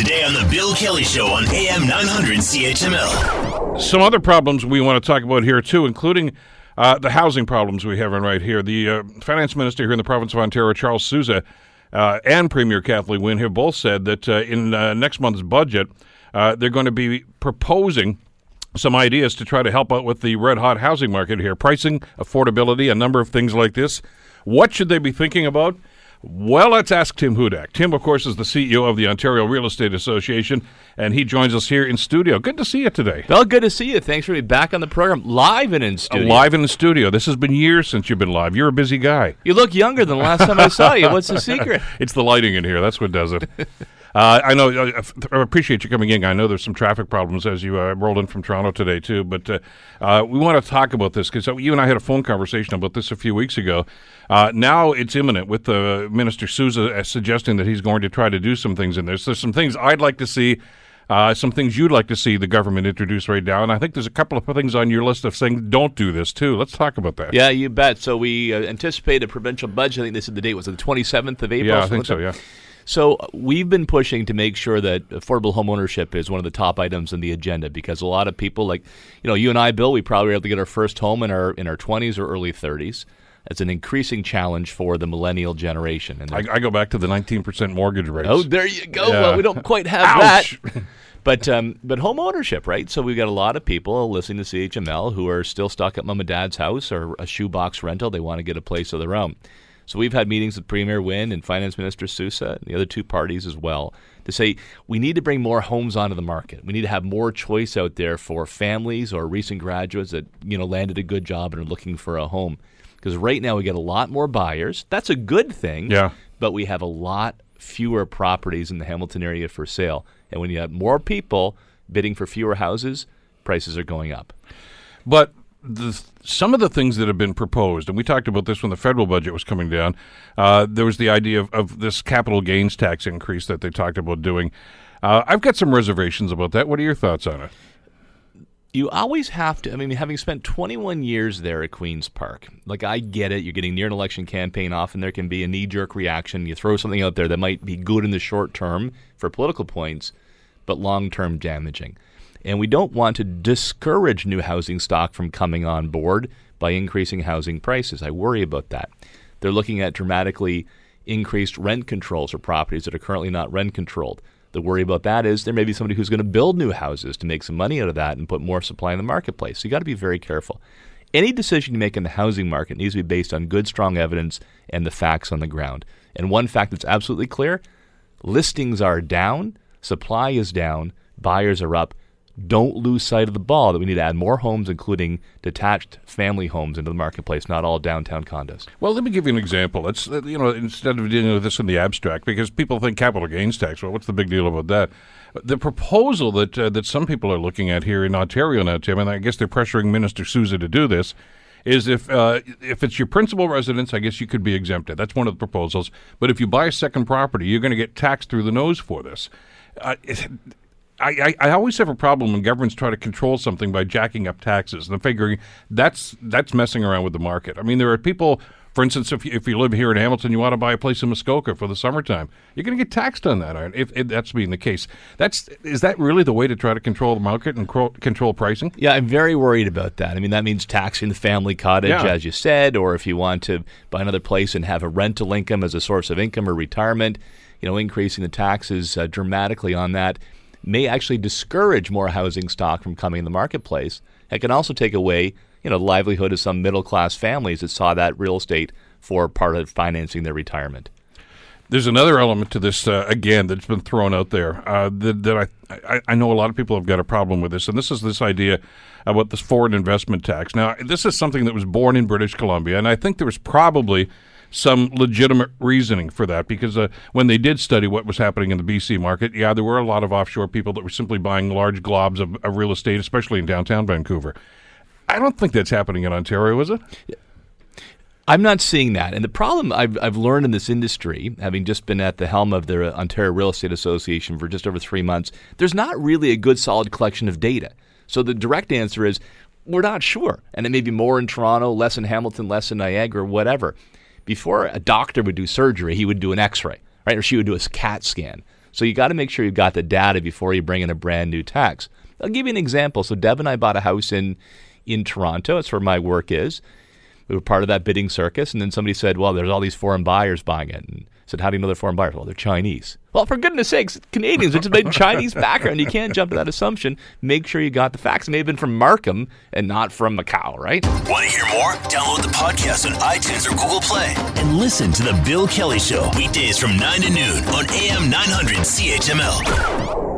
Today on The Bill Kelly Show on AM 900 CHML. Some other problems we want to talk about here, too, including uh, the housing problems we have in right here. The uh, finance minister here in the province of Ontario, Charles Sousa, uh, and Premier Kathleen Wynne have both said that uh, in uh, next month's budget, uh, they're going to be proposing some ideas to try to help out with the red hot housing market here. Pricing, affordability, a number of things like this. What should they be thinking about? Well, let's ask Tim Hudak. Tim, of course, is the CEO of the Ontario Real Estate Association, and he joins us here in studio. Good to see you today. Well, good to see you. Thanks for being back on the program, live and in uh, studio. Live in the studio. This has been years since you've been live. You're a busy guy. You look younger than the last time I saw you. What's the secret? it's the lighting in here. That's what does it. Uh, I know. Uh, I appreciate you coming in. I know there's some traffic problems as you uh, rolled in from Toronto today too. But uh, uh, we want to talk about this because you and I had a phone conversation about this a few weeks ago. Uh, now it's imminent with the Minister Sousa suggesting that he's going to try to do some things in this. There's some things I'd like to see. Uh, some things you'd like to see the government introduce right now, and I think there's a couple of things on your list of saying don't do this too. Let's talk about that. Yeah, you bet. So we uh, anticipate a provincial budget. I think they said the date was the 27th of April. Yeah, I think so. Yeah. So we've been pushing to make sure that affordable home ownership is one of the top items in the agenda because a lot of people, like you know, you and I, Bill, we probably were able to get our first home in our in our 20s or early 30s. It's an increasing challenge for the millennial generation. And I, I go back to the 19% mortgage rates. Oh, there you go. Yeah. Well, we don't quite have Ouch. that. But um, but home ownership, right? So we've got a lot of people listening to CHML who are still stuck at mom and dad's house or a shoebox rental. They want to get a place of their own. So we've had meetings with Premier Wynne and Finance Minister Sousa and the other two parties as well to say we need to bring more homes onto the market. We need to have more choice out there for families or recent graduates that you know landed a good job and are looking for a home. Because right now we get a lot more buyers. That's a good thing. Yeah. But we have a lot fewer properties in the Hamilton area for sale. And when you have more people bidding for fewer houses, prices are going up. But the, some of the things that have been proposed, and we talked about this when the federal budget was coming down, uh, there was the idea of, of this capital gains tax increase that they talked about doing. Uh, I've got some reservations about that. What are your thoughts on it? you always have to. I mean, having spent 21 years there at Queen's Park, like I get it. You're getting near an election campaign. Often there can be a knee jerk reaction. You throw something out there that might be good in the short term for political points, but long term damaging. And we don't want to discourage new housing stock from coming on board by increasing housing prices. I worry about that. They're looking at dramatically increased rent controls for properties that are currently not rent controlled. The worry about that is there may be somebody who's going to build new houses to make some money out of that and put more supply in the marketplace. So you got to be very careful. Any decision you make in the housing market needs to be based on good, strong evidence and the facts on the ground. And one fact that's absolutely clear listings are down, supply is down, buyers are up. Don't lose sight of the ball that we need to add more homes, including detached family homes, into the marketplace, not all downtown condos. Well, let me give you an example. It's uh, you know instead of dealing with this in the abstract, because people think capital gains tax. Well, what's the big deal about that? The proposal that uh, that some people are looking at here in Ontario now, Tim, and I guess they're pressuring Minister Sousa to do this, is if uh, if it's your principal residence, I guess you could be exempted. That's one of the proposals. But if you buy a second property, you're going to get taxed through the nose for this. Uh, I, I, I always have a problem when governments try to control something by jacking up taxes and I'm figuring that's that's messing around with the market. I mean, there are people, for instance, if you, if you live here in Hamilton, you want to buy a place in Muskoka for the summertime, you're going to get taxed on that. aren't- If, if that's being the case, that's is that really the way to try to control the market and cro- control pricing? Yeah, I'm very worried about that. I mean, that means taxing the family cottage, Yeah. as you said, or if you want to buy another place and have a rental income as a source of income or retirement, you know, increasing the taxes uh, dramatically on that may actually discourage more housing stock from coming in the marketplace. It can also take away, you know, the livelihood of some middle class families that saw that real estate for part of financing their retirement. There's another element to this uh, again that's been thrown out there uh, that, that I, I I know a lot of people have got a problem with this, and this is this idea about this foreign investment tax. Now, this is something that was born in British Columbia, and I think there was probably some legitimate reasoning for that because uh, when they did study what was happening in the BC market, yeah, there were a lot of offshore people that were simply buying large globs of, of real estate, especially in downtown Vancouver. I don't think that's happening in Ontario, is it? I'm not seeing that. And the problem I've, I've learned in this industry, having just been at the helm of the Ontario Real Estate Association for just over three months, there's not really a good solid collection of data. So the direct answer is we're not sure. And it may be more in Toronto, less in Hamilton, less in Niagara, whatever. Before a doctor would do surgery, he would do an x ray, right? Or she would do a CAT scan. So you got to make sure you've got the data before you bring in a brand new tax. I'll give you an example. So Deb and I bought a house in in Toronto. That's where my work is. We were part of that bidding circus, and then somebody said, "Well, there's all these foreign buyers buying it." And said, "How do you know they're foreign buyers?" Well, they're Chinese. Well, for goodness sakes, Canadians are just made Chinese background. You can't jump to that assumption. Make sure you got the facts. May have been from Markham and not from Macau, right? Want to hear more? Download the podcast on iTunes or Google Play and listen to The Bill Kelly Show weekdays from 9 to noon on AM 900 CHML.